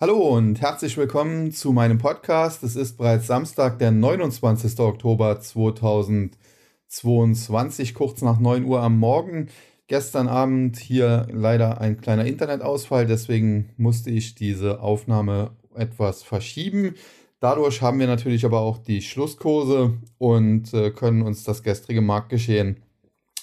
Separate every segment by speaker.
Speaker 1: Hallo und herzlich willkommen zu meinem Podcast. Es ist bereits Samstag, der 29. Oktober 2022, kurz nach 9 Uhr am Morgen. Gestern Abend hier leider ein kleiner Internetausfall, deswegen musste ich diese Aufnahme etwas verschieben. Dadurch haben wir natürlich aber auch die Schlusskurse und äh, können uns das gestrige Marktgeschehen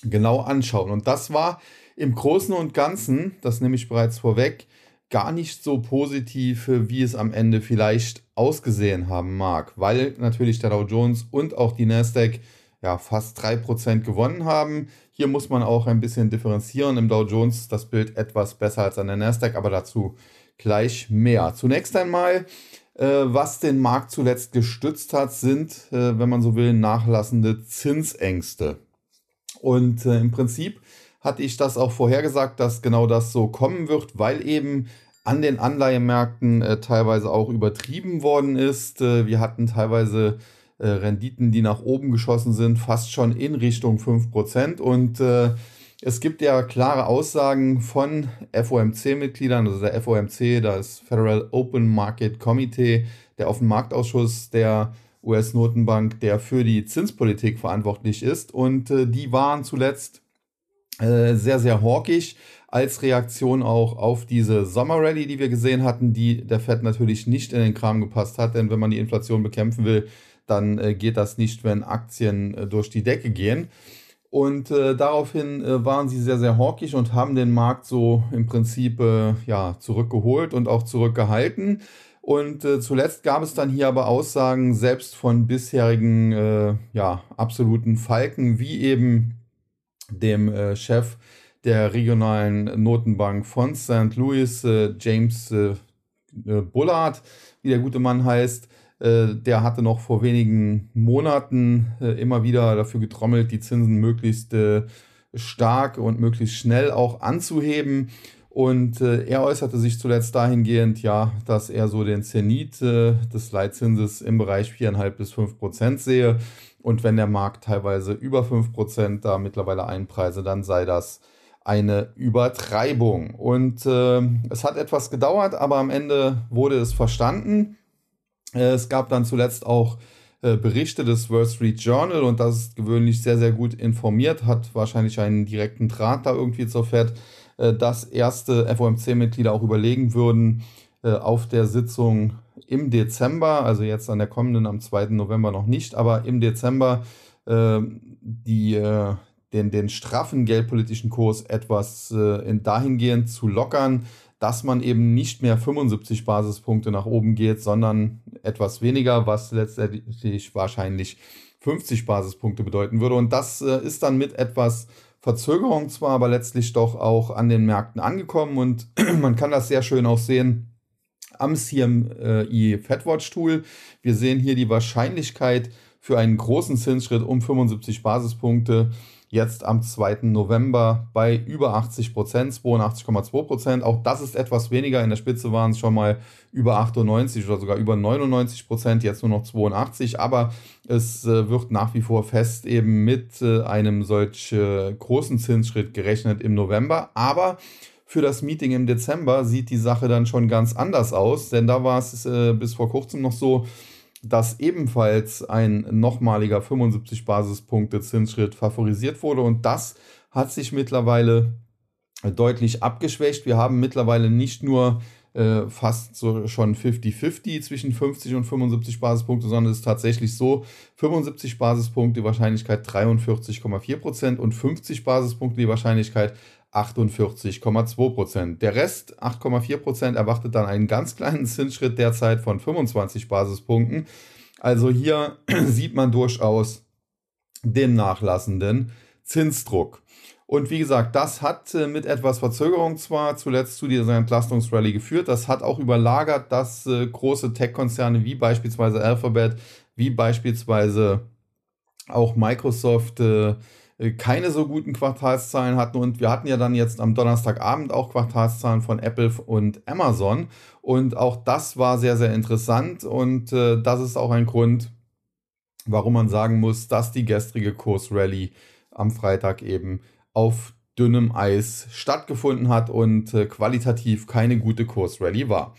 Speaker 1: genau anschauen. Und das war im Großen und Ganzen, das nehme ich bereits vorweg, gar nicht so positiv, wie es am Ende vielleicht ausgesehen haben mag, weil natürlich der Dow Jones und auch die Nasdaq ja fast 3% gewonnen haben. Hier muss man auch ein bisschen differenzieren. Im Dow Jones das Bild etwas besser als an der Nasdaq, aber dazu gleich mehr. Zunächst einmal, äh, was den Markt zuletzt gestützt hat, sind, äh, wenn man so will, nachlassende Zinsängste. Und äh, im Prinzip hatte ich das auch vorhergesagt, dass genau das so kommen wird, weil eben an den Anleihemärkten äh, teilweise auch übertrieben worden ist. Äh, wir hatten teilweise äh, Renditen, die nach oben geschossen sind, fast schon in Richtung 5%. Und äh, es gibt ja klare Aussagen von FOMC-Mitgliedern, also der FOMC, das Federal Open Market Committee, der Offenmarktausschuss der US-Notenbank, der für die Zinspolitik verantwortlich ist. Und äh, die waren zuletzt äh, sehr, sehr hawkisch als Reaktion auch auf diese Sommerrallye, die wir gesehen hatten, die der Fed natürlich nicht in den Kram gepasst hat, denn wenn man die Inflation bekämpfen will, dann äh, geht das nicht, wenn Aktien äh, durch die Decke gehen. Und äh, daraufhin äh, waren sie sehr, sehr hawkisch und haben den Markt so im Prinzip äh, ja, zurückgeholt und auch zurückgehalten. Und zuletzt gab es dann hier aber Aussagen selbst von bisherigen ja, absoluten Falken, wie eben dem Chef der regionalen Notenbank von St. Louis, äh, James äh, äh, Bullard, wie der gute Mann heißt. Äh, der hatte noch vor wenigen Monaten äh, immer wieder dafür getrommelt, die Zinsen möglichst äh, stark und möglichst schnell auch anzuheben. Und er äußerte sich zuletzt dahingehend, ja, dass er so den Zenit des Leitzinses im Bereich 4,5 bis 5 Prozent sehe. Und wenn der Markt teilweise über 5 Prozent da mittlerweile einpreise, dann sei das eine Übertreibung. Und äh, es hat etwas gedauert, aber am Ende wurde es verstanden. Äh, es gab dann zuletzt auch äh, Berichte des Wall Street Journal und das ist gewöhnlich sehr, sehr gut informiert, hat wahrscheinlich einen direkten Draht da irgendwie zur Fed, äh, dass erste FOMC-Mitglieder auch überlegen würden, äh, auf der Sitzung im Dezember, also jetzt an der kommenden am 2. November noch nicht, aber im Dezember äh, die den, den straffen geldpolitischen Kurs etwas äh, in dahingehend zu lockern, dass man eben nicht mehr 75 Basispunkte nach oben geht, sondern etwas weniger, was letztendlich wahrscheinlich 50 Basispunkte bedeuten würde. Und das äh, ist dann mit etwas Verzögerung zwar, aber letztlich doch auch an den Märkten angekommen. Und man kann das sehr schön auch sehen am CMI Fedwatch Tool. Wir sehen hier die Wahrscheinlichkeit für einen großen Zinsschritt um 75 Basispunkte jetzt am 2. November bei über 80 Prozent, 82,2 Prozent. Auch das ist etwas weniger. In der Spitze waren es schon mal über 98 oder sogar über 99 Prozent, jetzt nur noch 82. Aber es äh, wird nach wie vor fest eben mit äh, einem solch äh, großen Zinsschritt gerechnet im November. Aber für das Meeting im Dezember sieht die Sache dann schon ganz anders aus, denn da war es äh, bis vor kurzem noch so, dass ebenfalls ein nochmaliger 75 Basispunkte Zinsschritt favorisiert wurde und das hat sich mittlerweile deutlich abgeschwächt. Wir haben mittlerweile nicht nur äh, fast so schon 50-50 zwischen 50 und 75 Basispunkte, sondern es ist tatsächlich so, 75 Basispunkte die Wahrscheinlichkeit 43,4% und 50 Basispunkte die Wahrscheinlichkeit 48,2 Prozent. Der Rest, 8,4 Prozent, erwartet dann einen ganz kleinen Zinsschritt derzeit von 25 Basispunkten. Also hier sieht man durchaus den nachlassenden Zinsdruck. Und wie gesagt, das hat äh, mit etwas Verzögerung zwar zuletzt zu dieser Entlastungsrallye geführt, das hat auch überlagert, dass äh, große Tech-Konzerne wie beispielsweise Alphabet, wie beispielsweise auch Microsoft äh, keine so guten Quartalszahlen hatten. Und wir hatten ja dann jetzt am Donnerstagabend auch Quartalszahlen von Apple und Amazon. Und auch das war sehr, sehr interessant. Und äh, das ist auch ein Grund, warum man sagen muss, dass die gestrige Kursrallye am Freitag eben auf dünnem Eis stattgefunden hat und äh, qualitativ keine gute Kursrallye war.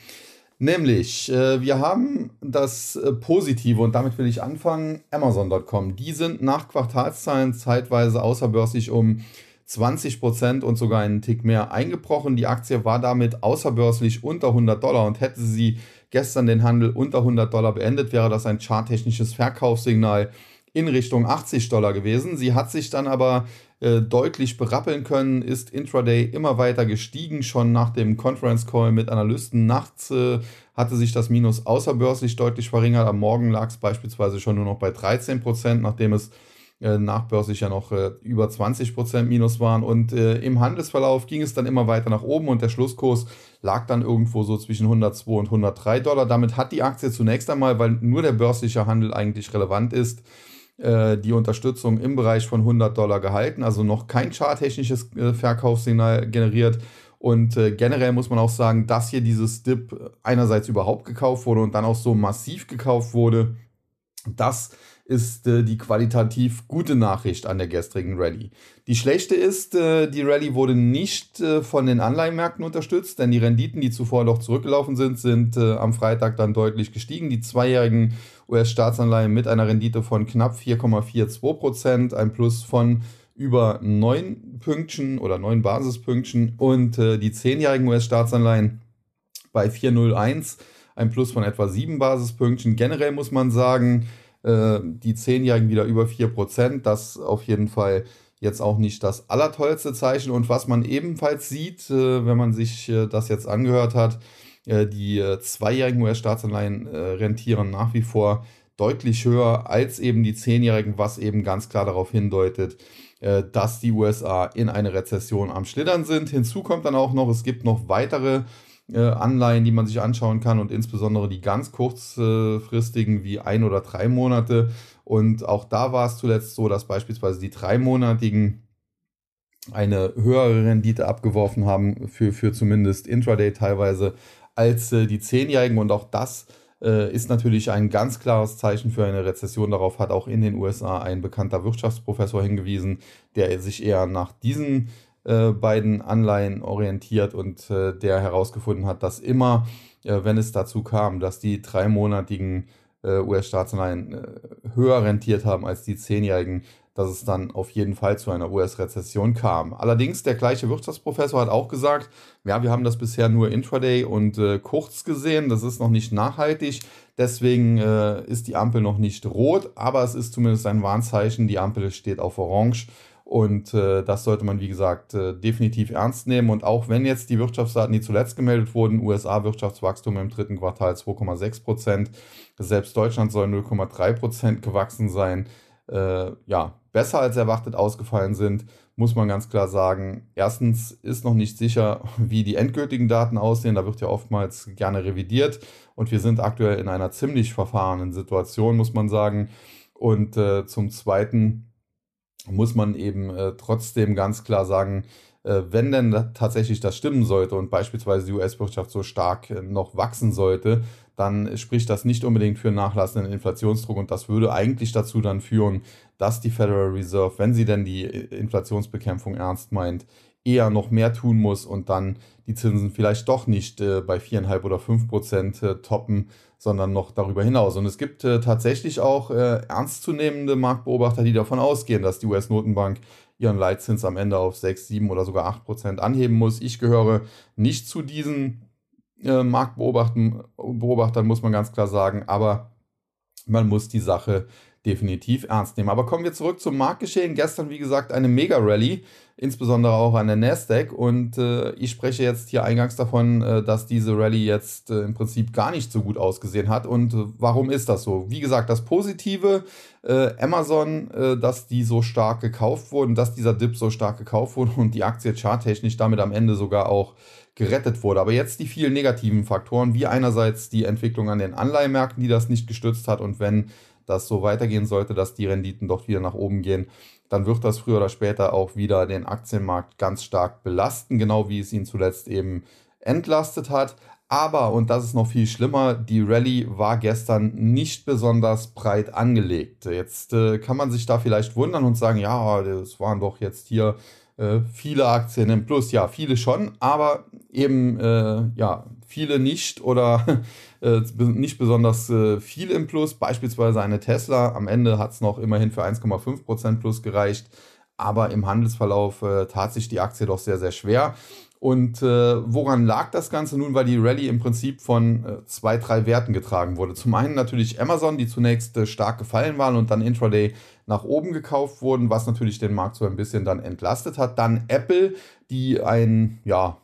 Speaker 1: Nämlich, äh, wir haben das äh, Positive und damit will ich anfangen, Amazon.com. Die sind nach Quartalszahlen zeitweise außerbörslich um 20 Prozent und sogar einen Tick mehr eingebrochen. Die Aktie war damit außerbörslich unter 100 Dollar und hätte sie gestern den Handel unter 100 Dollar beendet, wäre das ein charttechnisches Verkaufssignal in Richtung 80 Dollar gewesen. Sie hat sich dann aber äh, deutlich berappeln können, ist intraday immer weiter gestiegen. Schon nach dem Conference Call mit Analysten nachts äh, hatte sich das Minus außerbörslich deutlich verringert. Am Morgen lag es beispielsweise schon nur noch bei 13 Prozent, nachdem es äh, nachbörslich ja noch äh, über 20 Prozent Minus waren. Und im Handelsverlauf ging es dann immer weiter nach oben und der Schlusskurs lag dann irgendwo so zwischen 102 und 103 Dollar. Damit hat die Aktie zunächst einmal, weil nur der börsliche Handel eigentlich relevant ist, äh, die Unterstützung im Bereich von 100 Dollar gehalten, also noch kein charttechnisches äh, Verkaufssignal generiert. Und äh, generell muss man auch sagen, dass hier dieses Dip einerseits überhaupt gekauft wurde und dann auch so massiv gekauft wurde. Das ist äh, die qualitativ gute Nachricht an der gestrigen Rallye. Die schlechte ist, äh, die Rallye wurde nicht äh, von den Anleihenmärkten unterstützt, denn die Renditen, die zuvor noch zurückgelaufen sind, sind äh, am Freitag dann deutlich gestiegen. Die zweijährigen US-Staatsanleihen mit einer Rendite von knapp 4,42 Prozent, ein Plus von über 9 Pünktchen oder 9 Basispünktchen und äh, die zehnjährigen US-Staatsanleihen bei 4,01, ein Plus von etwa 7 Basispünktchen. Generell muss man sagen, äh, die Zehnjährigen wieder über 4%. Das auf jeden Fall jetzt auch nicht das allertollste Zeichen. Und was man ebenfalls sieht, äh, wenn man sich äh, das jetzt angehört hat, die zweijährigen US-Staatsanleihen rentieren nach wie vor deutlich höher als eben die zehnjährigen, was eben ganz klar darauf hindeutet, dass die USA in eine Rezession am Schlittern sind. Hinzu kommt dann auch noch, es gibt noch weitere äh, Anleihen, die man sich anschauen kann und insbesondere die ganz kurzfristigen wie ein oder drei Monate. Und auch da war es zuletzt so, dass beispielsweise die dreimonatigen eine höhere Rendite abgeworfen haben, für, für zumindest Intraday teilweise, als äh, die zehnjährigen. Und auch das äh, ist natürlich ein ganz klares Zeichen für eine Rezession. Darauf hat auch in den USA ein bekannter Wirtschaftsprofessor hingewiesen, der sich eher nach diesen äh, beiden Anleihen orientiert und äh, der herausgefunden hat, dass immer, äh, wenn es dazu kam, dass die dreimonatigen US-Staatsanleihen höher rentiert haben als die zehnjährigen, dass es dann auf jeden Fall zu einer US-Rezession kam. Allerdings, der gleiche Wirtschaftsprofessor hat auch gesagt, ja, wir haben das bisher nur intraday und äh, kurz gesehen, das ist noch nicht nachhaltig, deswegen äh, ist die Ampel noch nicht rot, aber es ist zumindest ein Warnzeichen, die Ampel steht auf orange und äh, das sollte man, wie gesagt, äh, definitiv ernst nehmen. Und auch wenn jetzt die Wirtschaftsdaten, die zuletzt gemeldet wurden, USA-Wirtschaftswachstum im dritten Quartal 2,6 Prozent, selbst Deutschland soll 0,3 Prozent gewachsen sein, äh, ja, besser als erwartet ausgefallen sind, muss man ganz klar sagen. Erstens ist noch nicht sicher, wie die endgültigen Daten aussehen. Da wird ja oftmals gerne revidiert. Und wir sind aktuell in einer ziemlich verfahrenen Situation, muss man sagen. Und äh, zum Zweiten muss man eben äh, trotzdem ganz klar sagen, wenn denn tatsächlich das stimmen sollte und beispielsweise die US-Wirtschaft so stark äh, noch wachsen sollte, dann spricht das nicht unbedingt für nachlassenden Inflationsdruck und das würde eigentlich dazu dann führen, dass die Federal Reserve, wenn sie denn die äh, Inflationsbekämpfung ernst meint, eher noch mehr tun muss und dann die Zinsen vielleicht doch nicht äh, bei 4,5 oder 5 Prozent äh, toppen, sondern noch darüber hinaus. Und es gibt äh, tatsächlich auch äh, ernstzunehmende Marktbeobachter, die davon ausgehen, dass die US-Notenbank ihren Leitzins am Ende auf 6, 7 oder sogar 8 Prozent anheben muss. Ich gehöre nicht zu diesen äh, Marktbeobachtern, muss man ganz klar sagen, aber man muss die Sache definitiv ernst nehmen. Aber kommen wir zurück zum Marktgeschehen. Gestern, wie gesagt, eine Mega-Rallye, insbesondere auch an der Nasdaq. Und äh, ich spreche jetzt hier eingangs davon, äh, dass diese Rallye jetzt äh, im Prinzip gar nicht so gut ausgesehen hat. Und äh, warum ist das so? Wie gesagt, das Positive, äh, Amazon, äh, dass die so stark gekauft wurden, dass dieser Dip so stark gekauft wurde und die Aktie charttechnisch damit am Ende sogar auch gerettet wurde. Aber jetzt die vielen negativen Faktoren, wie einerseits die Entwicklung an den Anleihmärkten, die das nicht gestützt hat und wenn das so weitergehen sollte, dass die Renditen doch wieder nach oben gehen, dann wird das früher oder später auch wieder den Aktienmarkt ganz stark belasten, genau wie es ihn zuletzt eben entlastet hat. Aber, und das ist noch viel schlimmer, die Rallye war gestern nicht besonders breit angelegt. Jetzt äh, kann man sich da vielleicht wundern und sagen, ja, das waren doch jetzt hier äh, viele Aktien im Plus. Ja, viele schon, aber eben, äh, ja, viele nicht oder äh, nicht besonders äh, viel im Plus. Beispielsweise eine Tesla. Am Ende hat es noch immerhin für 1,5% Plus gereicht. Aber im Handelsverlauf äh, tat sich die Aktie doch sehr, sehr schwer. Und äh, woran lag das Ganze nun? Weil die Rallye im Prinzip von äh, zwei, drei Werten getragen wurde. Zum einen natürlich Amazon, die zunächst äh, stark gefallen waren und dann intraday nach oben gekauft wurden, was natürlich den Markt so ein bisschen dann entlastet hat. Dann Apple, die ein ja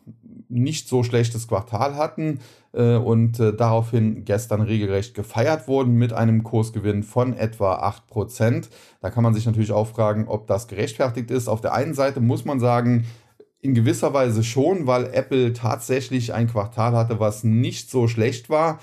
Speaker 1: nicht so schlechtes Quartal hatten äh, und äh, daraufhin gestern regelrecht gefeiert wurden mit einem Kursgewinn von etwa 8%. Da kann man sich natürlich auch fragen, ob das gerechtfertigt ist. Auf der einen Seite muss man sagen, in gewisser Weise schon, weil Apple tatsächlich ein Quartal hatte, was nicht so schlecht war.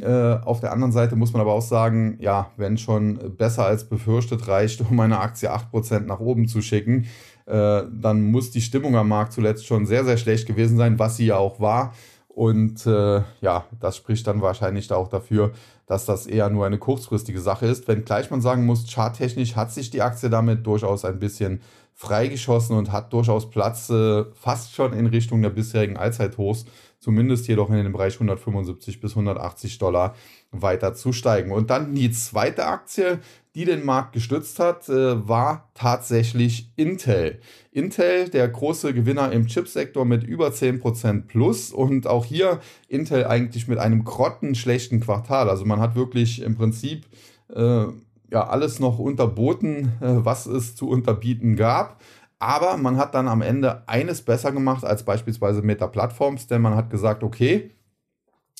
Speaker 1: Äh, auf der anderen Seite muss man aber auch sagen, ja, wenn schon besser als befürchtet reicht, um eine Aktie 8% nach oben zu schicken, äh, dann muss die Stimmung am Markt zuletzt schon sehr, sehr schlecht gewesen sein, was sie ja auch war. Und äh, ja, das spricht dann wahrscheinlich auch dafür, dass das eher nur eine kurzfristige Sache ist. Wenngleich man sagen muss, charttechnisch hat sich die Aktie damit durchaus ein bisschen freigeschossen und hat durchaus Platz äh, fast schon in Richtung der bisherigen Allzeithochs, zumindest jedoch in den Bereich 175 bis 180 Dollar weiter zu steigen. Und dann die zweite Aktie, die den Markt gestützt hat, äh, war tatsächlich Intel. Intel, der große Gewinner im Chipsektor mit über 10% plus und auch hier Intel eigentlich mit einem grottenschlechten Quartal. Also man hat wirklich im Prinzip äh, ja alles noch unterboten, äh, was es zu unterbieten gab. Aber man hat dann am Ende eines besser gemacht als beispielsweise Meta Platforms, denn man hat gesagt, okay,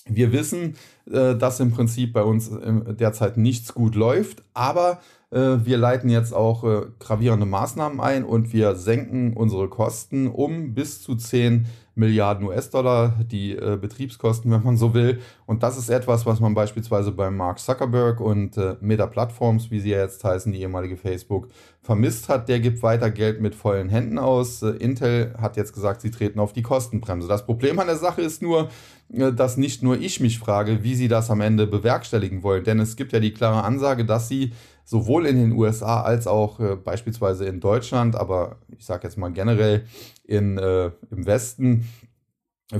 Speaker 1: wir wissen, äh, dass im Prinzip bei uns derzeit nichts gut läuft, aber äh, wir leiten jetzt auch gravierende Maßnahmen ein und wir senken unsere Kosten um bis zu 10 Milliarden US-Dollar, die äh, Betriebskosten, wenn man so will. Und das ist etwas, was man beispielsweise bei Mark Zuckerberg und äh, Meta Platforms, wie sie ja jetzt heißen, die ehemalige Facebook, vermisst hat. Der gibt weiter Geld mit vollen Händen aus. Äh, Intel hat jetzt gesagt, sie treten auf die Kostenbremse. Das Problem an der Sache ist nur, äh, dass nicht nur ich mich frage, wie sie das am Ende bewerkstelligen wollen. Denn es gibt ja die klare Ansage, dass sie sowohl in den USA als auch äh, beispielsweise in Deutschland, aber ich sage jetzt mal generell in, äh, im Westen,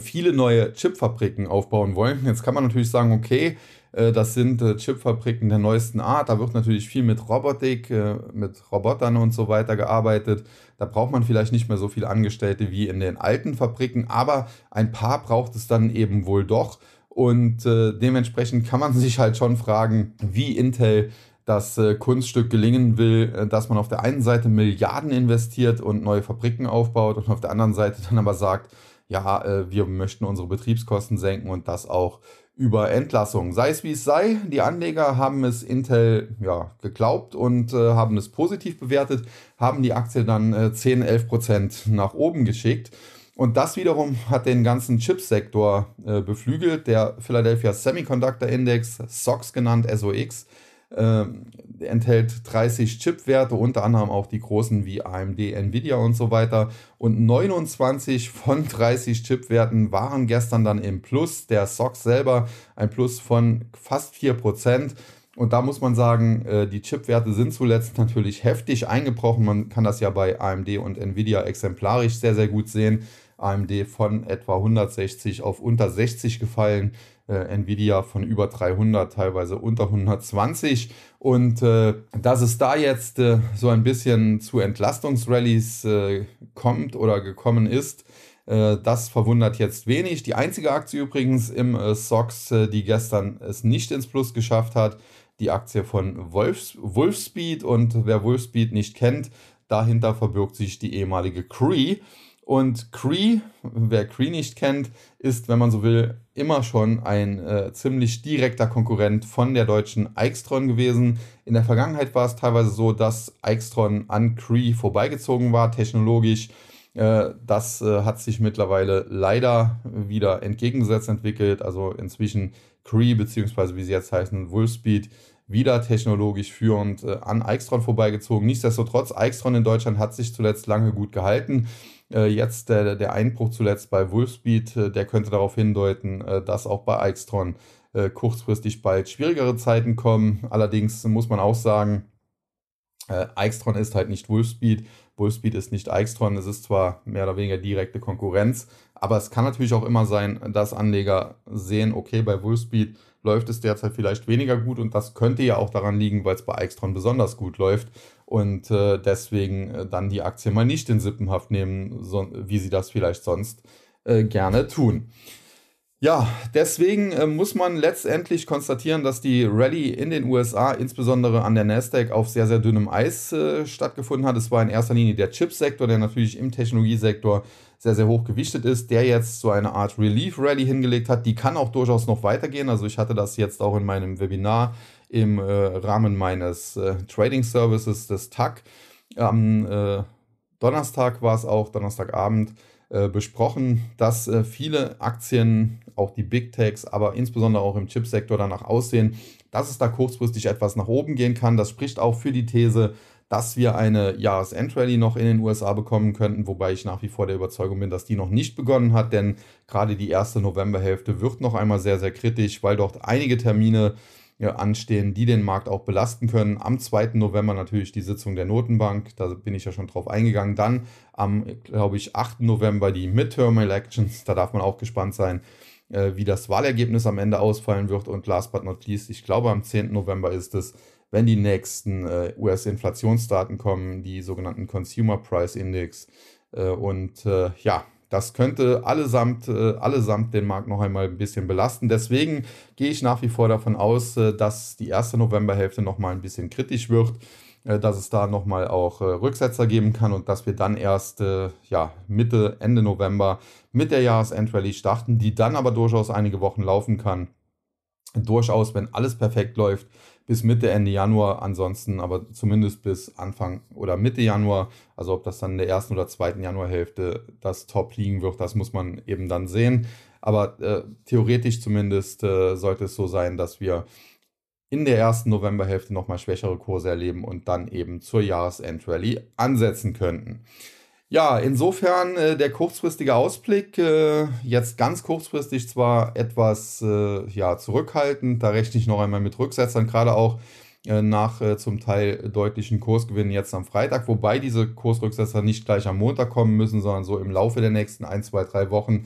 Speaker 1: viele neue Chipfabriken aufbauen wollen. Jetzt kann man natürlich sagen, okay, äh, das sind äh, Chipfabriken der neuesten Art. Da wird natürlich viel mit Robotik, äh, mit Robotern und so weiter gearbeitet. Da braucht man vielleicht nicht mehr so viele Angestellte wie in den alten Fabriken, aber ein paar braucht es dann eben wohl doch. Und dementsprechend kann man sich halt schon fragen, wie Intel das äh, Kunststück gelingen will, äh, dass man auf der einen Seite Milliarden investiert und neue Fabriken aufbaut und auf der anderen Seite dann aber sagt, ja, äh, wir möchten unsere Betriebskosten senken und das auch über Entlassungen. Sei es wie es sei, die Anleger haben es Intel ja, geglaubt und äh, haben es positiv bewertet, haben die Aktie dann äh, 10, 11 Prozent nach oben geschickt. Und das wiederum hat den ganzen Chipsektor äh, beflügelt. Der Philadelphia Semiconductor Index, SOX genannt, SOX, äh, enthält 30 Chipwerte, unter anderem auch die großen wie AMD, Nvidia und so weiter. Und 29 von 30 Chipwerten waren gestern dann im Plus. Der SOX selber ein Plus von fast 4%. Und da muss man sagen, äh, die Chipwerte sind zuletzt natürlich heftig eingebrochen. Man kann das ja bei AMD und Nvidia exemplarisch sehr, sehr gut sehen. AMD von etwa 160 auf unter 60 gefallen äh, Nvidia von über 300, teilweise unter 120. Und äh, dass es da jetzt äh, so ein bisschen zu Entlastungsrallies äh, kommt oder gekommen ist, äh, das verwundert jetzt wenig. Die einzige Aktie übrigens im äh, SOX, die gestern es nicht ins Plus geschafft hat, die Aktie von Wolfs Wolfspeed. Und wer Wolfspeed nicht kennt, dahinter verbirgt sich die ehemalige Cree. Und Cree, wer Cree nicht kennt, ist, wenn man so will, immer schon ein äh, ziemlich direkter Konkurrent von der deutschen Eichstron gewesen. In der Vergangenheit war es teilweise so, dass Eichstron an Cree vorbeigezogen war, technologisch. Äh, das äh, hat sich mittlerweile leider wieder entgegengesetzt entwickelt. Also inzwischen Cree, beziehungsweise wie sie jetzt heißen, Wolfspeed, wieder technologisch führend äh, an Eichstron vorbeigezogen. Nichtsdestotrotz, Eichstron in Deutschland hat sich zuletzt lange gut gehalten. Äh, jetzt der, der Einbruch zuletzt bei Wolfspeed, äh, der könnte darauf hindeuten, äh, dass auch bei Eichstron kurzfristig bald schwierigere Zeiten kommen. Allerdings muss man auch sagen, Eichstron ist halt nicht Wolfspeed. Wolfspeed ist nicht Eichstron. Es ist zwar mehr oder weniger direkte Konkurrenz, Aber es kann natürlich auch immer sein, dass Anleger sehen, okay, bei Wolfspeed läuft es derzeit vielleicht weniger gut und das könnte ja auch daran liegen, weil es bei Extron besonders gut läuft und äh, deswegen äh, dann die Aktie mal nicht in Sippenhaft nehmen, so, wie sie das vielleicht sonst äh, gerne tun. Ja, deswegen äh, muss man letztendlich konstatieren, dass die Rallye in den USA, insbesondere an der Nasdaq, auf sehr, sehr dünnem Eis äh, stattgefunden hat. Es war in erster Linie der Chipsektor, der natürlich im Technologiesektor sehr, sehr hoch gewichtet ist, der jetzt so eine Art Relief-Rally hingelegt hat. Die kann auch durchaus noch weitergehen. Also ich hatte das jetzt auch in meinem Webinar im äh, Rahmen meines äh, Trading Services des TAC. Am äh, Donnerstag war es auch, Donnerstagabend, äh, besprochen, dass äh, viele Aktien, auch die Big Techs, aber insbesondere auch im Chipsektor danach aussehen, dass es da kurzfristig etwas nach oben gehen kann. Das spricht auch für die These, dass wir eine Jahresendrallye noch in den USA bekommen könnten, wobei ich nach wie vor der Überzeugung bin, dass die noch nicht begonnen hat, denn gerade die erste Novemberhälfte wird noch einmal sehr, sehr kritisch, weil dort einige Termine ja, anstehen, die den Markt auch belasten können. Am 2. November natürlich die Sitzung der Notenbank, da bin ich ja schon drauf eingegangen. Dann am, glaube ich, 8. November die Midterm Elections, da darf man auch gespannt sein, äh, wie das Wahlergebnis am Ende ausfallen wird. Und last but not least, ich glaube am 10. November ist es, wenn die nächsten äh, US-Inflationsdaten kommen, die sogenannten Consumer Price Index. Äh, und äh, ja, das könnte allesamt, äh, allesamt den Markt noch einmal ein bisschen belasten. Deswegen gehe ich nach wie vor davon aus, äh, dass die erste Novemberhälfte noch mal ein bisschen kritisch wird, äh, dass es da noch mal auch Rücksetzer geben kann und dass wir dann erst ja, Mitte, Ende November mit der Jahresendrallye starten, die dann aber durchaus einige Wochen laufen kann. Durchaus, wenn alles perfekt läuft, bis Mitte, Ende Januar, ansonsten aber zumindest bis Anfang oder Mitte Januar, also ob das dann in der ersten oder zweiten Januarhälfte das Top liegen wird, das muss man eben dann sehen. Aber äh, theoretisch zumindest äh, sollte es so sein, dass wir in der ersten Novemberhälfte nochmal schwächere Kurse erleben und dann eben zur Jahresendrallye ansetzen könnten. Ja, insofern äh, der kurzfristige Ausblick, äh, jetzt ganz kurzfristig zwar etwas äh, ja, zurückhaltend, da rechne ich noch einmal mit Rücksetzern, gerade auch äh, nach äh, zum Teil deutlichen Kursgewinnen jetzt am Freitag, wobei diese Kursrücksetzer nicht gleich am Montag kommen müssen, sondern so im Laufe der nächsten ein, zwei, drei Wochen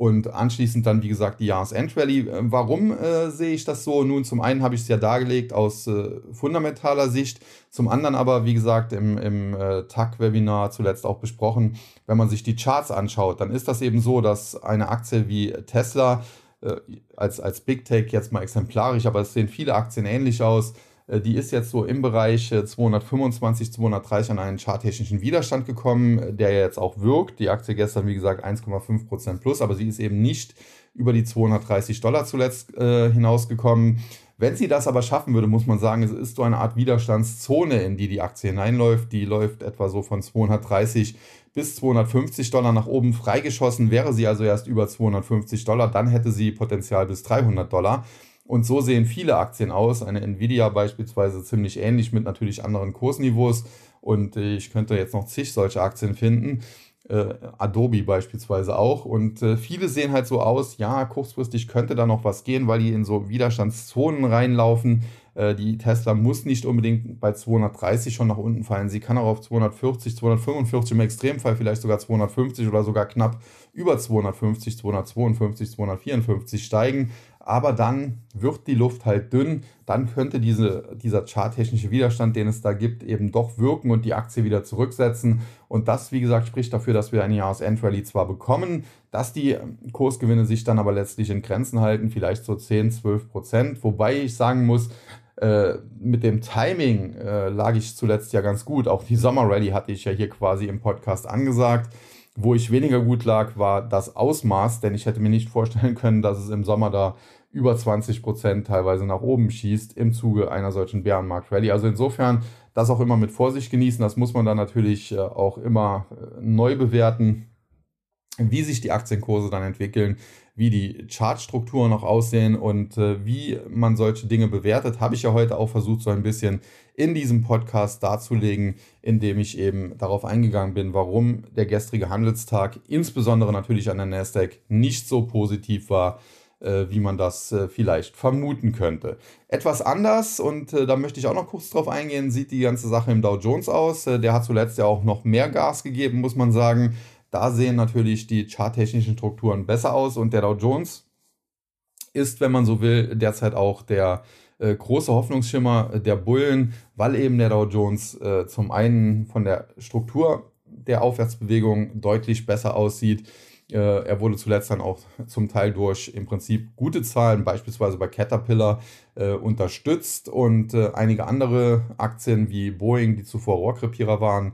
Speaker 1: und anschließend dann, wie gesagt, die Jahresendrally. Äh, warum äh, sehe ich das so? Nun, zum einen habe ich es ja dargelegt aus äh, fundamentaler Sicht, zum anderen aber, wie gesagt, im, im äh, TAC-Webinar zuletzt auch besprochen, wenn man sich die Charts anschaut, dann ist das eben so, dass eine Aktie wie Tesla äh, als, als Big Tech jetzt mal exemplarisch, aber es sehen viele Aktien ähnlich aus, die ist jetzt so im Bereich 225, äh, 230 an einen charttechnischen Widerstand gekommen, äh, der jetzt auch wirkt. Die Aktie gestern, wie gesagt, 1,5% plus, aber sie ist eben nicht über die 230 Dollar zuletzt äh, hinausgekommen. Wenn sie das aber schaffen würde, muss man sagen, es ist so eine Art Widerstandszone, in die die Aktie hineinläuft. Die läuft etwa so von 230 bis 250 Dollar nach oben freigeschossen. Wäre sie also erst über 250 Dollar, dann hätte sie Potenzial bis 300 Dollar. Und so sehen viele Aktien aus. Eine Nvidia beispielsweise ziemlich ähnlich mit natürlich anderen Kursniveaus. Und ich könnte jetzt noch zig solche Aktien finden. Äh, Adobe beispielsweise auch. Und äh, viele sehen halt so aus, ja, kurzfristig könnte da noch was gehen, weil die in so Widerstandszonen reinlaufen. Äh, die Tesla muss nicht unbedingt bei 230 schon nach unten fallen. Sie kann auch auf 240, 245, im Extremfall vielleicht sogar 250 oder sogar knapp über 250, 252, 254 steigen aber dann wird die Luft halt dünn, dann könnte diese, dieser charttechnische Widerstand, den es da gibt, eben doch wirken und die Aktie wieder zurücksetzen. Und das, wie gesagt, spricht dafür, dass wir eine Jahresendrallye zwar bekommen, dass die Kursgewinne sich dann aber letztlich in Grenzen halten, vielleicht so 10, 12 Prozent. Wobei ich sagen muss, äh, mit dem Timing äh, lag ich zuletzt ja ganz gut. Auch die Sommerrallye hatte ich ja hier quasi im Podcast angesagt. Wo ich weniger gut lag, war das Ausmaß, denn ich hätte mir nicht vorstellen können, dass es im Sommer da über 20 Prozent teilweise nach oben schießt im Zuge einer solchen Bärenmarkt-Rallye. Also insofern das auch immer mit Vorsicht genießen. Das muss man dann natürlich äh, auch immer äh, neu bewerten, wie sich die Aktienkurse dann entwickeln, wie die Chartstrukturen noch aussehen und äh, wie man solche Dinge bewertet, habe ich ja heute auch versucht, so ein bisschen in diesem Podcast darzulegen, indem ich eben darauf eingegangen bin, warum der gestrige Handelstag, insbesondere natürlich an der Nasdaq, nicht so positiv war, äh, wie man das äh, vielleicht vermuten könnte. Etwas anders, und äh, da möchte ich auch noch kurz drauf eingehen, sieht die ganze Sache im Dow Jones aus. der hat zuletzt ja auch noch mehr Gas gegeben, muss man sagen. Da sehen natürlich die charttechnischen Strukturen besser aus und der Dow Jones ist, wenn man so will, derzeit auch der äh, große Hoffnungsschimmer der Bullen, weil eben der Dow Jones äh, zum einen von der Struktur der Aufwärtsbewegung deutlich besser aussieht. Äh, er wurde zuletzt dann auch zum Teil durch im Prinzip gute Zahlen, beispielsweise bei Caterpillar, äh, unterstützt und äh, einige andere Aktien wie Boeing, die zuvor Rohrkrepierer waren,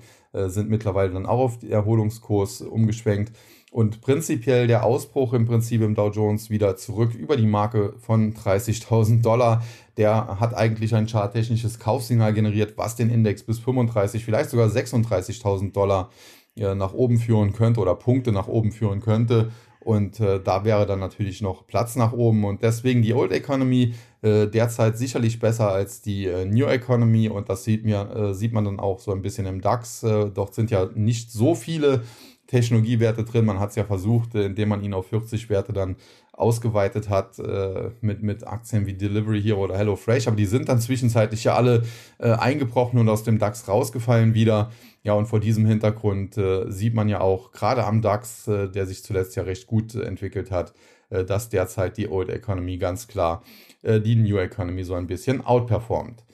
Speaker 1: sind mittlerweile dann auch auf den Erholungskurs umgeschwenkt. Und prinzipiell der Ausbruch im Prinzip im Dow Jones wieder zurück über die Marke von 30.000 Dollar. Der hat eigentlich ein charttechnisches Kaufsignal generiert, was den Index bis 35, vielleicht sogar 36.000 Dollar nach oben führen könnte oder Punkte nach oben führen könnte. Und äh, da wäre dann natürlich noch Platz nach oben. Und deswegen die Old Economy äh, derzeit sicherlich besser als die äh, New Economy. Und das sieht, mir, äh, sieht man dann auch so ein bisschen im DAX. Äh, dort sind ja nicht so viele Technologiewerte drin. Man hat es ja versucht, äh, indem man ihn auf 40 Werte dann ausgeweitet hat äh, mit, mit Aktien wie Delivery Hero oder HelloFresh. Aber die sind dann zwischenzeitlich ja alle äh, eingebrochen und aus dem DAX rausgefallen wieder. Ja, und vor diesem Hintergrund äh, sieht man ja auch gerade am DAX, äh, der sich zuletzt ja recht gut entwickelt hat, äh, dass derzeit die Old Economy ganz klar die New Economy so ein bisschen outperformt.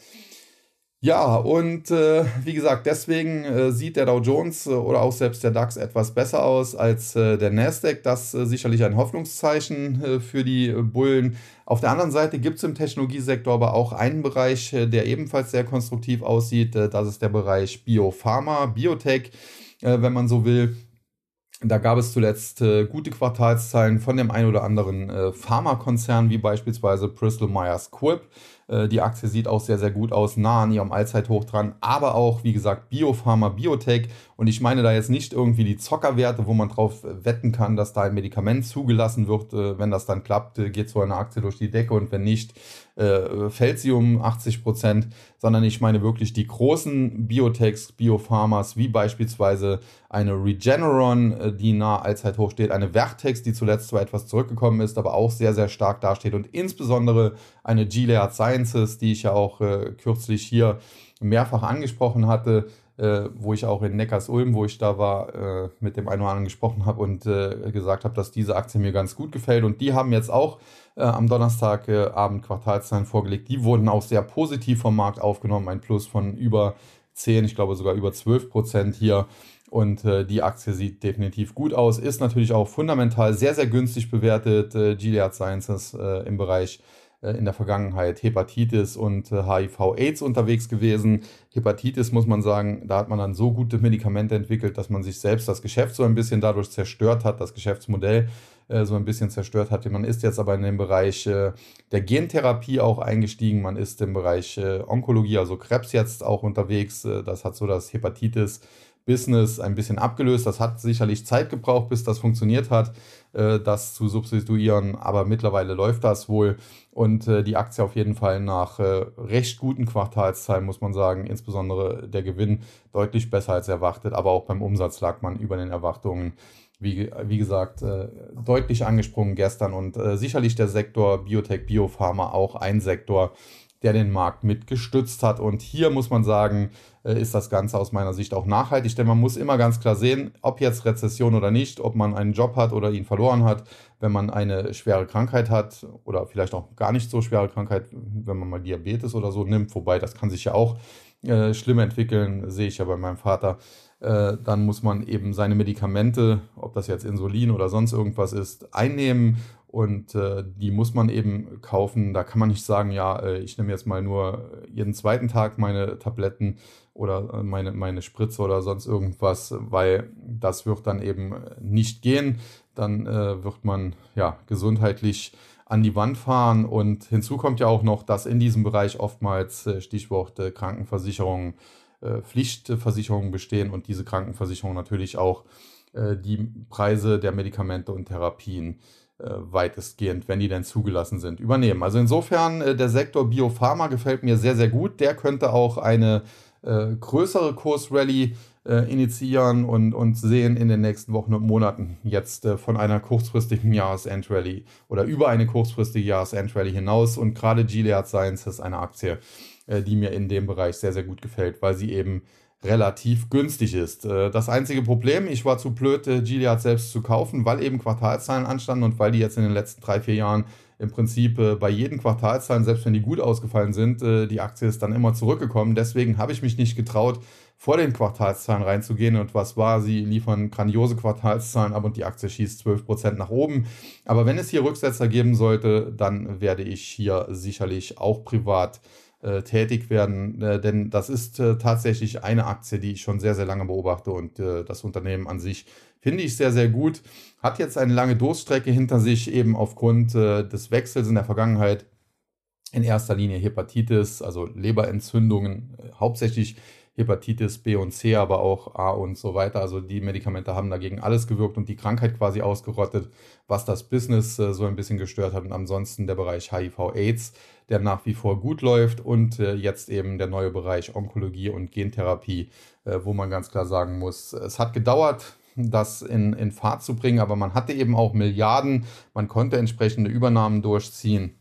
Speaker 1: Ja, und äh, wie gesagt, deswegen äh, sieht der Dow Jones äh, oder auch selbst der DAX etwas besser aus als äh, der Nasdaq. Das äh, sicherlich ein Hoffnungszeichen äh, für die Bullen. Auf der anderen Seite gibt es im Technologiesektor aber auch einen Bereich, der ebenfalls sehr konstruktiv aussieht. das ist der Bereich Biopharma, Biotech, wenn man so will. Da gab es zuletzt äh, gute Quartalszahlen von dem ein oder anderen äh, Pharmakonzern, wie beispielsweise Bristol Myers Squibb. Äh, die Aktie sieht auch sehr, sehr gut aus, nah an ihrem Allzeithoch dran, aber auch, wie gesagt, Biopharma, Biotech. Und ich meine da jetzt nicht irgendwie die Zockerwerte, wo man drauf wetten kann, dass da ein Medikament zugelassen wird. Äh, wenn das dann klappt, äh, geht so eine Aktie durch die Decke und wenn nicht, fällt sie um 80 Prozent, sondern ich meine wirklich die großen Biotechs, Biopharmas, wie beispielsweise eine Regeneron, die nah Allzeithoch steht, eine Vertex, die zuletzt zwar etwas zurückgekommen ist, aber auch sehr, sehr stark dasteht und insbesondere eine Gilead Sciences, die ich ja auch äh, kürzlich hier mehrfach angesprochen hatte, äh, wo ich auch in Neckars-Ulm, wo ich da war, äh, mit dem einen oder anderen gesprochen habe und äh, gesagt habe, dass diese Aktie mir ganz gut gefällt. Und die haben jetzt auch äh, am Donnerstagabend Quartalszahlen vorgelegt. Die wurden auch sehr positiv vom Markt aufgenommen, ein Plus von über 10, ich glaube sogar über 12 Prozent hier. Und äh, die Aktie sieht definitiv gut aus, ist natürlich auch fundamental sehr, sehr günstig bewertet. Äh, Gilead Sciences äh, im Bereich äh, in der Vergangenheit Hepatitis und HIV-Aids äh, unterwegs gewesen. Hepatitis muss man sagen, da hat man dann so gute Medikamente entwickelt, dass man sich selbst das Geschäft so ein bisschen dadurch zerstört hat, das Geschäftsmodell äh, so ein bisschen zerstört hat. Man ist jetzt aber in dem Bereich der Gentherapie auch eingestiegen. Man ist im Bereich Onkologie, also Krebs jetzt auch unterwegs. Das hat so das Hepatitis Business ein bisschen abgelöst. Das hat sicherlich Zeit gebraucht, bis das funktioniert hat, äh, das zu substituieren, aber mittlerweile läuft das wohl und äh, die Aktie auf jeden Fall nach äh, recht guten Quartalszahlen, muss man sagen, insbesondere der Gewinn deutlich besser als erwartet, aber auch beim Umsatz lag man über den Erwartungen. Wie, wie gesagt, deutlich angesprungen gestern und sicherlich der Sektor Biotech, Biopharma auch ein Sektor, der den Markt mitgestützt hat. Und hier muss man sagen, äh, ist das Ganze aus meiner Sicht auch nachhaltig, denn man muss immer ganz klar sehen, ob jetzt Rezession oder nicht, ob man einen Job hat oder ihn verloren hat, wenn man eine schwere Krankheit hat oder vielleicht auch gar nicht so schwere Krankheit, wenn man mal Diabetes oder so nimmt, wobei das kann sich ja auch äh, schlimm entwickeln, sehe ich ja bei meinem Vater. Äh, dann muss man eben seine Medikamente, ob das jetzt Insulin oder sonst irgendwas ist, einnehmen und äh, die muss man eben kaufen. Da kann man nicht sagen, ja, äh, ich nehme jetzt mal nur jeden zweiten Tag meine Tabletten oder äh, meine, meine Spritze oder sonst irgendwas, weil das wird dann eben nicht gehen. Dann äh, wird man ja gesundheitlich an die Wand fahren. Und hinzu kommt ja auch noch, dass in diesem Bereich oftmals äh, Stichwort äh, Krankenversicherungen, Pflichtversicherungen bestehen und diese Krankenversicherungen natürlich auch die Preise der Medikamente und Therapien äh, weitestgehend, wenn die denn zugelassen sind, übernehmen. Also insofern, äh, der Sektor Biopharma gefällt mir sehr, sehr gut. Der könnte auch eine äh, größere Kursrallye äh, initiieren und, und sehen in den nächsten Wochen und Monaten jetzt äh, von einer kurzfristigen Jahresendrallye oder über eine kurzfristige Jahresendrallye hinaus. Und gerade Gilead Sciences ist eine Aktie, äh, die mir in dem Bereich sehr, sehr gut gefällt, weil sie eben relativ günstig ist. Äh, das einzige Problem, ich war zu blöd, äh, Gilead selbst zu kaufen, weil eben Quartalzahlen anstanden und weil die jetzt in den letzten drei, vier Jahren im Prinzip äh, bei jedem Quartalzahlen, selbst wenn die gut ausgefallen sind, die Aktie ist dann immer zurückgekommen. Deswegen habe ich mich nicht getraut, vor den Quartalszahlen reinzugehen. Und was war, sie liefern grandiose Quartalszahlen ab und die Aktie schießt 12% nach oben. Aber wenn es hier Rücksetzer geben sollte, dann werde ich hier sicherlich auch privat äh, tätig werden, äh, denn das ist äh, tatsächlich eine Aktie, die ich schon sehr, sehr lange beobachte und äh, das Unternehmen an sich finde ich sehr, sehr gut. Hat jetzt eine lange Durststrecke hinter sich, eben aufgrund äh, des Wechsels in der Vergangenheit. In erster Linie Hepatitis, also Leberentzündungen, äh, hauptsächlich Hepatitis B und C, aber auch A und so weiter. Also die Medikamente haben dagegen alles gewirkt und die Krankheit quasi ausgerottet, was das Business äh, so ein bisschen gestört hat. Und ansonsten der Bereich HIV-AIDS, der nach wie vor gut läuft und äh, jetzt eben der neue Bereich Onkologie und Gentherapie, äh, wo man ganz klar sagen muss, es hat gedauert, das in, in Fahrt zu bringen, aber man hatte eben auch Milliarden, man konnte entsprechende Übernahmen durchziehen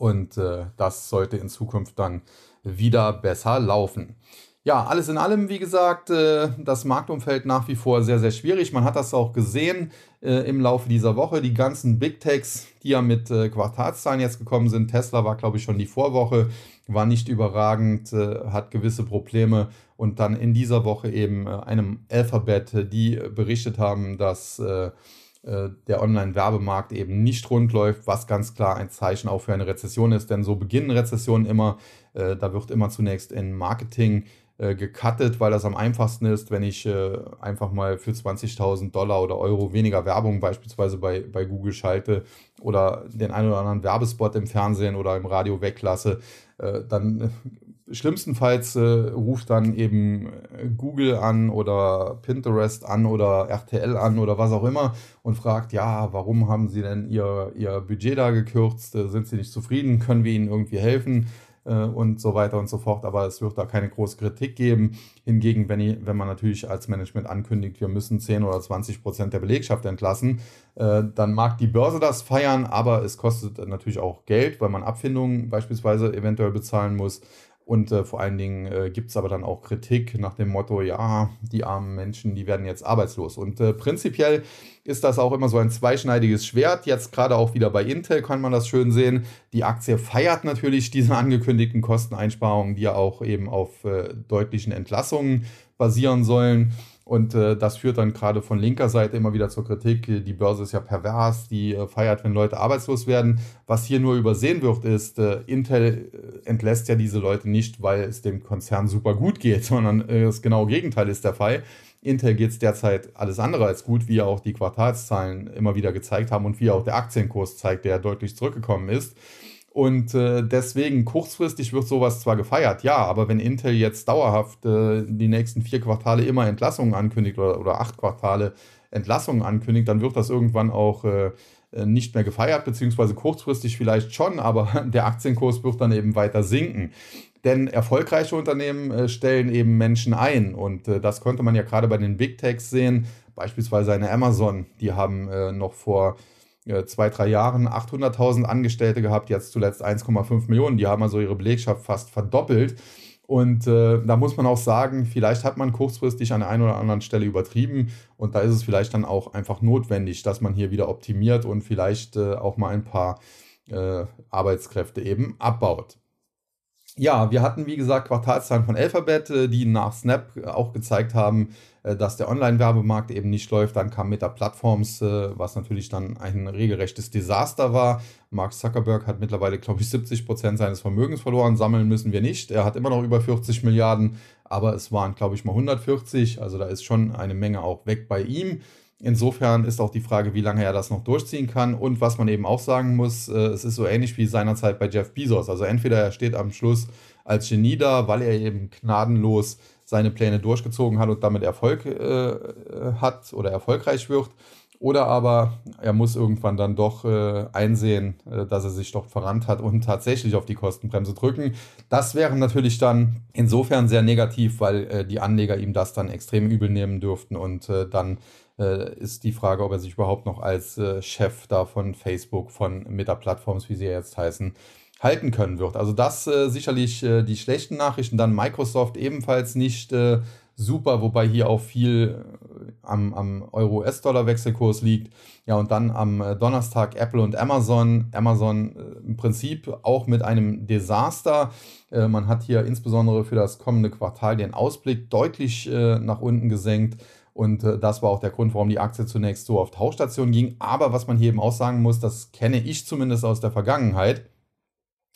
Speaker 1: und äh, das sollte in Zukunft dann wieder besser laufen. Ja, alles in allem, wie gesagt, äh, das Marktumfeld nach wie vor sehr, sehr schwierig. Man hat das auch gesehen äh, im Laufe dieser Woche. Die ganzen Big Techs, die ja mit äh, Quartalszahlen jetzt gekommen sind. Tesla war, glaube ich, schon die Vorwoche, war nicht überragend, hat gewisse Probleme. Und dann in dieser Woche eben einem Alphabet, die berichtet haben, dass der Online-Werbemarkt eben nicht rund läuft, was ganz klar ein Zeichen auch für eine Rezession ist, denn so beginnen Rezessionen immer. Da wird immer zunächst in Marketing äh, gecuttet, weil das am einfachsten ist, wenn ich äh, einfach mal für 20.000 Dollar oder Euro weniger Werbung beispielsweise bei, bei Google schalte oder den einen oder anderen Werbespot im Fernsehen oder im Radio weglasse, äh, dann äh, schlimmstenfalls äh, ruft dann eben äh, Google an oder Pinterest an oder RTL an oder was auch immer und fragt, ja, warum haben Sie denn Ihr, Ihr Budget da gekürzt? Sind Sie nicht zufrieden? Können wir Ihnen irgendwie helfen? Äh, und so weiter und so fort. Aber es wird da keine große Kritik geben. Hingegen, wenn, ich, wenn man natürlich als Management ankündigt, wir müssen 10 oder 20 Prozent der Belegschaft entlassen, äh, dann mag die Börse das feiern, aber es kostet natürlich auch Geld, weil man Abfindungen beispielsweise eventuell bezahlen muss. Und äh, vor allen Dingen äh, gibt es aber dann auch Kritik nach dem Motto, ja, die armen Menschen, die werden jetzt arbeitslos. Und äh, prinzipiell ist das auch immer so ein zweischneidiges Schwert. Jetzt gerade auch wieder bei Intel kann man das schön sehen. Die Aktie feiert natürlich diese angekündigten Kosteneinsparungen, die ja auch eben auf äh, deutlichen Entlassungen basieren sollen. Und äh, das führt dann gerade von linker Seite immer wieder zur Kritik, die Börse ist ja pervers, die äh, feiert, wenn Leute arbeitslos werden. Was hier nur übersehen wird, ist, äh, Intel äh, entlässt ja diese Leute nicht, weil es dem Konzern super gut geht, sondern äh, das genaue Gegenteil ist der Fall. Intel geht es derzeit alles andere als gut, wie auch die Quartalszahlen immer wieder gezeigt haben und wie auch der Aktienkurs zeigt, der deutlich zurückgekommen ist. Und äh, deswegen kurzfristig wird sowas zwar gefeiert, ja, aber wenn Intel jetzt dauerhaft äh, die nächsten vier Quartale immer Entlassungen ankündigt oder, oder acht Quartale Entlassungen ankündigt, dann wird das irgendwann auch äh, äh nicht mehr gefeiert, beziehungsweise kurzfristig vielleicht schon, aber der Aktienkurs wird dann eben weiter sinken. Denn erfolgreiche Unternehmen äh, stellen eben Menschen ein und äh, das konnte man ja gerade bei den Big Techs sehen, beispielsweise eine Amazon, die haben noch vor zwei, drei Jahren 800.000 Angestellte gehabt, jetzt zuletzt 1,5 Millionen. Die haben also ihre Belegschaft fast verdoppelt. Und äh, da muss man auch sagen, vielleicht hat man kurzfristig an der einen oder anderen Stelle übertrieben und da ist es vielleicht dann auch einfach notwendig, dass man hier wieder optimiert und vielleicht äh, auch mal ein paar äh, Arbeitskräfte eben abbaut. Ja, wir hatten wie gesagt Quartalszahlen von Alphabet, äh, die nach Snap auch gezeigt haben, äh, dass der Online-Werbemarkt eben nicht läuft. Dann kam Meta Platforms, äh, was natürlich dann ein regelrechtes Desaster war. Mark Zuckerberg hat mittlerweile, glaube ich, 70 Prozent seines Vermögens verloren. Sammeln müssen wir nicht. Er hat immer noch über 40 Milliarden, aber es waren, glaube ich, mal 140. Also da ist schon eine Menge auch weg bei ihm. Insofern ist auch die Frage, wie lange er das noch durchziehen kann. Und was man eben auch sagen muss, äh, es ist so ähnlich wie seinerzeit bei Jeff Bezos. Also entweder er steht am Schluss als Genie da, weil er eben gnadenlos seine Pläne durchgezogen hat und damit Erfolg äh, hat oder erfolgreich wird. Oder aber er muss irgendwann dann doch äh, einsehen, äh, dass er sich doch verrannt hat und tatsächlich auf die Kostenbremse drücken. Das wäre natürlich dann insofern sehr negativ, weil äh, die Anleger ihm das dann extrem übel nehmen dürften. Und äh, dann äh, ist die Frage, ob er sich überhaupt noch als äh, Chef da von Facebook, von Meta Plattforms, wie sie jetzt heißen, halten können wird. Also das äh, sicherlich äh, die schlechten Nachrichten. Dann Microsoft ebenfalls nicht äh, super, wobei hier auch viel äh, am, am Euro-US-Dollar-Wechselkurs liegt. Ja, und dann am äh, Donnerstag Apple und Amazon. Amazon äh, im Prinzip auch mit einem Desaster. man hat hier insbesondere für das kommende Quartal den Ausblick deutlich nach unten gesenkt. Und das war auch der Grund, warum die Aktie zunächst so auf Tauschstation ging. Aber was man hier eben auch sagen muss, das kenne ich zumindest aus der Vergangenheit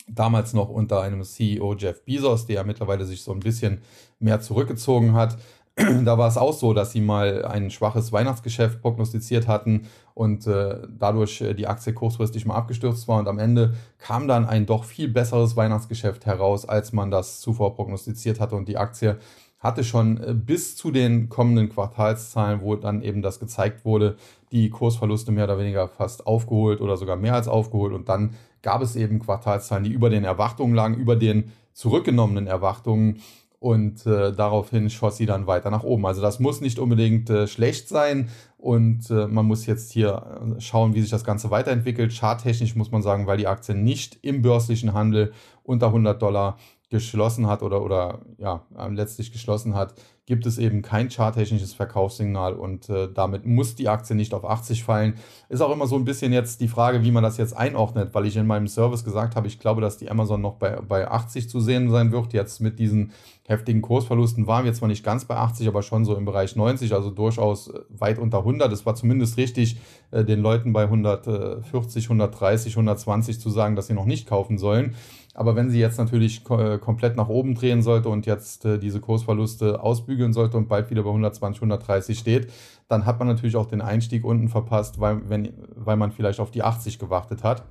Speaker 1: damals noch unter einem CEO Jeff Bezos, der mittlerweile sich so ein bisschen mehr zurückgezogen hat. Da war es auch so, dass sie mal ein schwaches Weihnachtsgeschäft prognostiziert hatten und äh, dadurch äh, die Aktie kurzfristig mal abgestürzt war und am Ende kam dann ein doch viel besseres Weihnachtsgeschäft heraus, als man das zuvor prognostiziert hatte und die Aktie hatte schon äh, bis zu den kommenden Quartalszahlen, wo dann eben das gezeigt wurde, die Kursverluste mehr oder weniger fast aufgeholt oder sogar mehr als aufgeholt und dann gab es eben Quartalszahlen, die über den Erwartungen lagen, über den zurückgenommenen Erwartungen und äh, daraufhin schoss sie dann weiter nach oben. Also das muss nicht unbedingt äh, schlecht sein und äh, man muss jetzt hier äh, schauen, wie sich das Ganze weiterentwickelt. Charttechnisch muss man sagen, weil die Aktie nicht im börslichen Handel unter 100 Dollar geschlossen hat oder, oder ja, letztlich geschlossen hat, gibt es eben kein charttechnisches Verkaufssignal und äh, damit muss die Aktie nicht auf 80 fallen. Ist auch immer so ein bisschen jetzt die Frage, wie man das jetzt einordnet, weil ich in meinem Service gesagt habe, ich glaube, dass die Amazon noch bei, bei 80 zu sehen sein wird. Jetzt mit diesen heftigen Kursverlusten waren wir zwar nicht ganz bei 80, aber schon so im Bereich 90, also durchaus äh, weit unter 100. Es war zumindest richtig, äh, den Leuten bei 140, 130, 120 zu sagen, dass sie noch nicht kaufen sollen. Aber wenn sie jetzt natürlich äh, komplett nach oben drehen sollte und jetzt äh, diese Kursverluste ausbügeln sollte und bald wieder bei 120, 130 steht, dann hat man natürlich auch den Einstieg unten verpasst, weil, wenn, weil man vielleicht auf die 80 gewartet hat.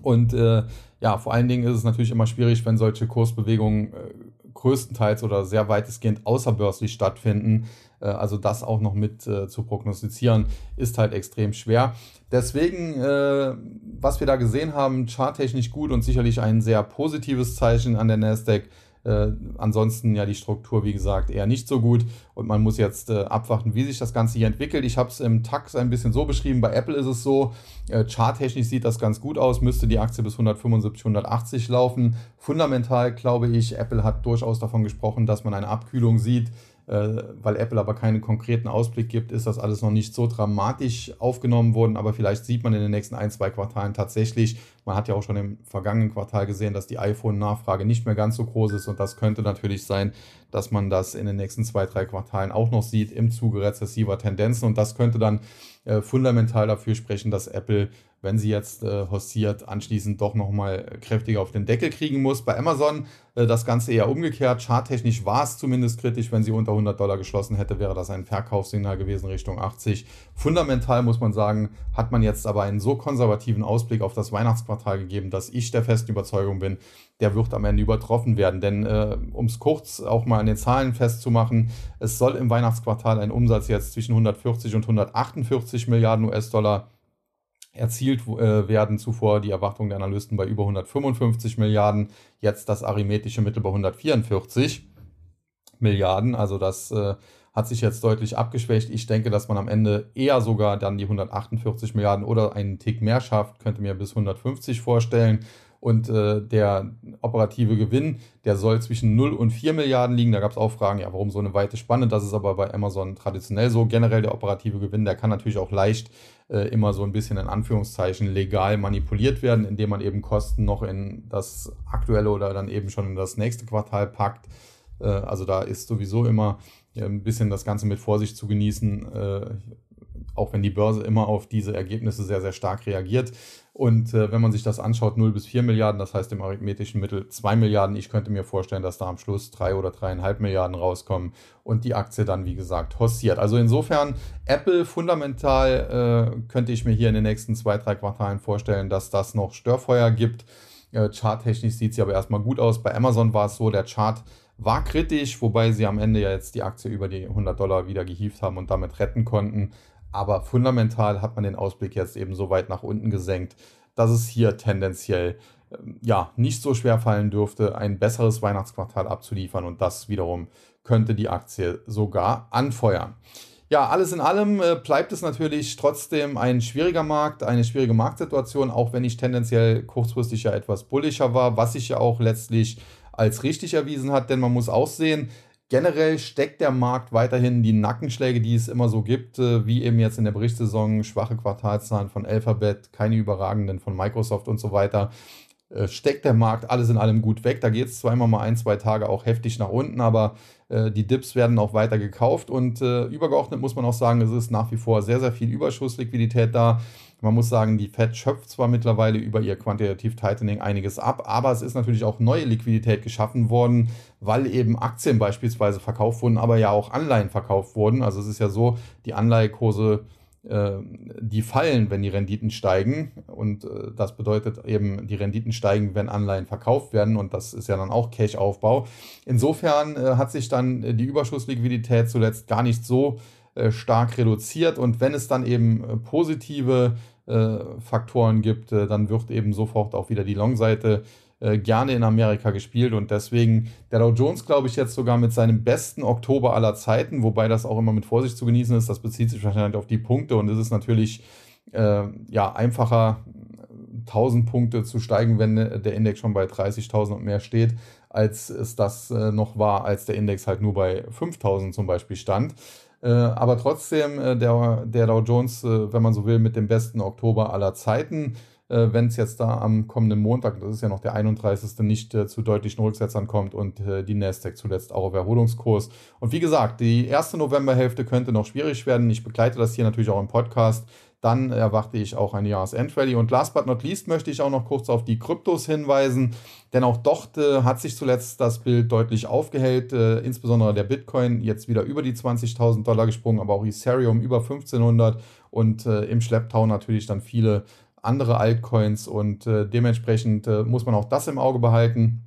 Speaker 1: Und äh, ja, vor allen Dingen ist es natürlich immer schwierig, wenn solche Kursbewegungen äh, größtenteils oder sehr weitestgehend außerbörslich stattfinden. Äh, also das auch noch mit äh, zu prognostizieren, ist halt extrem schwer. Deswegen, äh, was wir da gesehen haben, charttechnisch gut und sicherlich ein sehr positives Zeichen an der Nasdaq. Äh, ansonsten ja die Struktur, wie gesagt, eher nicht so gut und man muss jetzt äh, abwarten, wie sich das Ganze hier entwickelt. Ich habe es im TAX ein bisschen so beschrieben, bei Apple ist es so, äh, charttechnisch sieht das ganz gut aus, müsste die Aktie bis 175, 180 laufen. Fundamental glaube ich, Apple hat durchaus davon gesprochen, dass man eine Abkühlung sieht weil Apple aber keinen konkreten Ausblick gibt, ist das alles noch nicht so dramatisch aufgenommen worden. Aber vielleicht sieht man in den nächsten ein, zwei Quartalen tatsächlich, man hat ja auch schon im vergangenen Quartal gesehen, dass die iPhone-Nachfrage nicht mehr ganz so groß ist. Und das könnte natürlich sein, dass man das in den nächsten zwei, drei Quartalen auch noch sieht im Zuge rezessiver Tendenzen. Und das könnte dann äh, fundamental dafür sprechen, dass Apple wenn sie jetzt äh, hostiert, anschließend doch nochmal kräftiger auf den Deckel kriegen muss. Bei Amazon äh, das Ganze eher umgekehrt. Charttechnisch war es zumindest kritisch. Wenn sie unter 100 Dollar geschlossen hätte, wäre das ein Verkaufssignal gewesen Richtung 80. Fundamental muss man sagen, hat man jetzt aber einen so konservativen Ausblick auf das Weihnachtsquartal gegeben, dass ich der festen Überzeugung bin, der wird am Ende übertroffen werden. Denn äh, um es kurz auch mal an den Zahlen festzumachen, es soll im Weihnachtsquartal ein Umsatz jetzt zwischen 140 und 148 Milliarden US-Dollar erzielt äh, werden. Zuvor die Erwartungen der Analysten bei über 155 Milliarden, jetzt das arithmetische Mittel bei 144 Milliarden. Also das äh, hat sich jetzt deutlich abgeschwächt. Ich denke, dass man am Ende eher sogar dann die 148 Milliarden oder einen Tick mehr schafft, könnte mir bis 150 vorstellen. Und äh, der operative Gewinn, der soll zwischen 0 und 4 Milliarden liegen. Da gab es auch Fragen, ja, warum so eine weite Spanne? Das ist aber bei Amazon traditionell so. Generell der operative Gewinn, der kann natürlich auch leicht äh, immer so ein bisschen in Anführungszeichen legal manipuliert werden, indem man eben Kosten noch in das aktuelle oder dann eben schon in das nächste Quartal packt. Äh, also da ist sowieso immer ein bisschen das Ganze mit Vorsicht zu genießen, äh, auch wenn die Börse immer auf diese Ergebnisse sehr, sehr stark reagiert. Und äh, wenn man sich das anschaut, 0 bis 4 Milliarden, das heißt im arithmetischen Mittel 2 Milliarden. Ich könnte mir vorstellen, dass da am Schluss 3 oder 3,5 Milliarden rauskommen und die Aktie dann, wie gesagt, hostiert. Also insofern, Apple fundamental äh, könnte ich mir hier in den nächsten zwei, drei Quartalen vorstellen, dass das noch Störfeuer gibt. Äh, charttechnisch sieht sie aber erstmal gut aus. Bei Amazon war es so, der Chart war kritisch, wobei sie am Ende ja jetzt die Aktie über die 100 Dollar wieder gehievt haben und damit retten konnten. Aber fundamental hat man den Ausblick jetzt eben so weit nach unten gesenkt, dass es hier tendenziell ähm, ja nicht so schwer fallen dürfte, ein besseres Weihnachtsquartal abzuliefern und das wiederum könnte die Aktie sogar anfeuern. Ja, alles in allem äh, bleibt es natürlich trotzdem ein schwieriger Markt, eine schwierige Marktsituation, auch wenn ich tendenziell kurzfristig ja etwas bullischer war, was sich ja auch letztlich als richtig erwiesen hat, denn man muss auch sehen, generell steckt der Markt weiterhin die Nackenschläge, die es immer so gibt, äh, wie eben jetzt in der Berichtssaison, schwache Quartalszahlen von Alphabet, keine überragenden von Microsoft und so weiter. Äh, steckt der Markt alles in allem gut weg. Da geht es zwar immer mal ein, zwei Tage auch heftig nach unten, aber äh, die Dips werden auch weiter gekauft und übergeordnet muss man auch sagen, es ist nach wie vor sehr, sehr viel Überschussliquidität da. Man muss sagen, die Fed schöpft zwar mittlerweile über ihr Quantitative Tightening einiges ab, aber es ist natürlich auch neue Liquidität geschaffen worden, weil eben Aktien beispielsweise verkauft wurden, aber ja auch Anleihen verkauft wurden. Also es ist ja so, die Anleihekurse äh, die fallen, wenn die Renditen steigen. Und äh, das bedeutet eben, die Renditen steigen, wenn Anleihen verkauft werden. Und das ist ja dann auch Cash-Aufbau. Insofern äh, hat sich dann die Überschussliquidität zuletzt gar nicht so stark reduziert. Und wenn es dann eben positive Faktoren gibt, dann wird eben sofort auch wieder die Long-Seite äh, gerne in Amerika gespielt und deswegen der Dow Jones, glaube ich, jetzt sogar mit seinem besten Oktober aller Zeiten, wobei das auch immer mit Vorsicht zu genießen ist. Das bezieht sich wahrscheinlich auf die Punkte und es ist natürlich äh, ja einfacher, 1000 Punkte zu steigen, wenn der Index schon bei 30.000 und mehr steht, als es das äh, noch war, als der Index halt nur bei 5000 zum Beispiel stand. Äh, aber trotzdem, äh, der, der Dow Jones, äh, wenn man so will, mit dem besten Oktober aller Zeiten wenn es jetzt da am kommenden Montag, das ist ja noch der 31., nicht zu deutlichen Rücksetzern kommt und die Nasdaq zuletzt auch auf Erholungskurs. Und wie gesagt, die erste Novemberhälfte könnte noch schwierig werden. Ich begleite das hier natürlich auch im Podcast. Dann erwarte ich auch eine Jahresendrallye. Und last but not least möchte ich auch noch kurz auf die Kryptos hinweisen, denn auch dort äh, hat sich zuletzt das Bild deutlich aufgehellt. Äh, insbesondere der Bitcoin jetzt wieder über die 20.000 Dollar gesprungen, aber auch Ethereum über 1500 und äh, im Schlepptau natürlich dann viele andere Altcoins und äh, dementsprechend äh, muss man auch das im Auge behalten.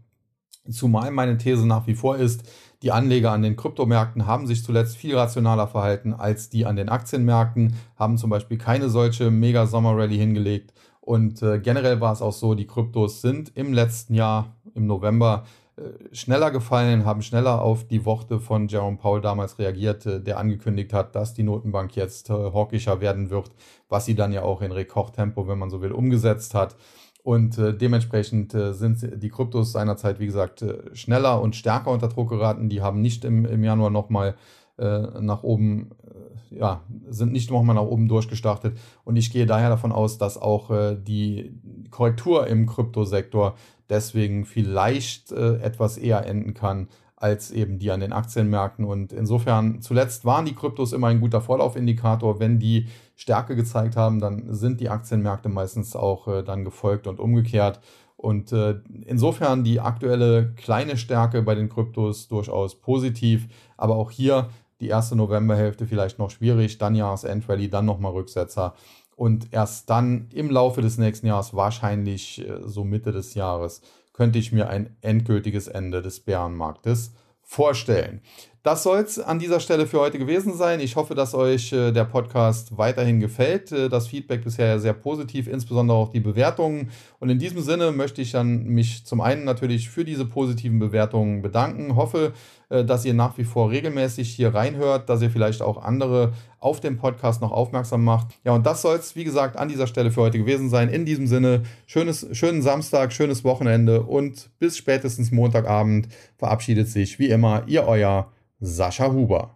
Speaker 1: Zumal meine These nach wie vor ist, die Anleger an den Kryptomärkten haben sich zuletzt viel rationaler verhalten als die an den Aktienmärkten, haben zum Beispiel keine solche mega Sommer-Rally hingelegt. Und äh, generell war es auch so, die Kryptos sind im letzten Jahr, im November, äh, schneller gefallen, haben schneller auf die Worte von Jerome Powell damals reagiert, äh, der angekündigt hat, dass die Notenbank jetzt äh, hawkischer werden wird, was sie dann ja auch in Rekordtempo, wenn man so will, umgesetzt hat. Und äh, dementsprechend äh, sind die Kryptos seinerzeit, wie gesagt, äh, schneller und stärker unter Druck geraten. Die haben nicht im, im Januar nochmal nach oben, ja, sind nicht nochmal nach oben durchgestartet. Und ich gehe daher davon aus, dass auch die Korrektur im Kryptosektor deswegen vielleicht äh, etwas eher enden kann als eben die an den Aktienmärkten. Und insofern, zuletzt waren die Kryptos immer ein guter Vorlaufindikator. Wenn die Stärke gezeigt haben, dann sind die Aktienmärkte meistens auch äh, dann gefolgt und umgekehrt. Und äh, insofern die aktuelle kleine Stärke bei den Kryptos durchaus positiv. Aber auch hier die erste Novemberhälfte vielleicht noch schwierig, dann Jahresendrallye, dann nochmal Rücksetzer und erst dann im Laufe des nächsten Jahres, wahrscheinlich äh, so Mitte des Jahres, könnte ich mir ein endgültiges Ende des Bärenmarktes vorstellen. Das soll es an dieser Stelle für heute gewesen sein. Ich hoffe, dass euch äh, der Podcast weiterhin gefällt. Äh, das Feedback bisher sehr positiv, insbesondere auch die Bewertungen. Und in diesem Sinne möchte ich dann mich zum einen natürlich für diese positiven Bewertungen bedanken. Hoffe, äh, dass ihr nach wie vor regelmäßig hier reinhört, dass ihr vielleicht auch andere auf den Podcast noch aufmerksam macht. Ja, und das soll es, wie gesagt, an dieser Stelle für heute gewesen sein. In diesem Sinne, schönes, schönen Samstag, schönes Wochenende und bis spätestens Montagabend verabschiedet sich wie immer ihr euer Sascha Huber.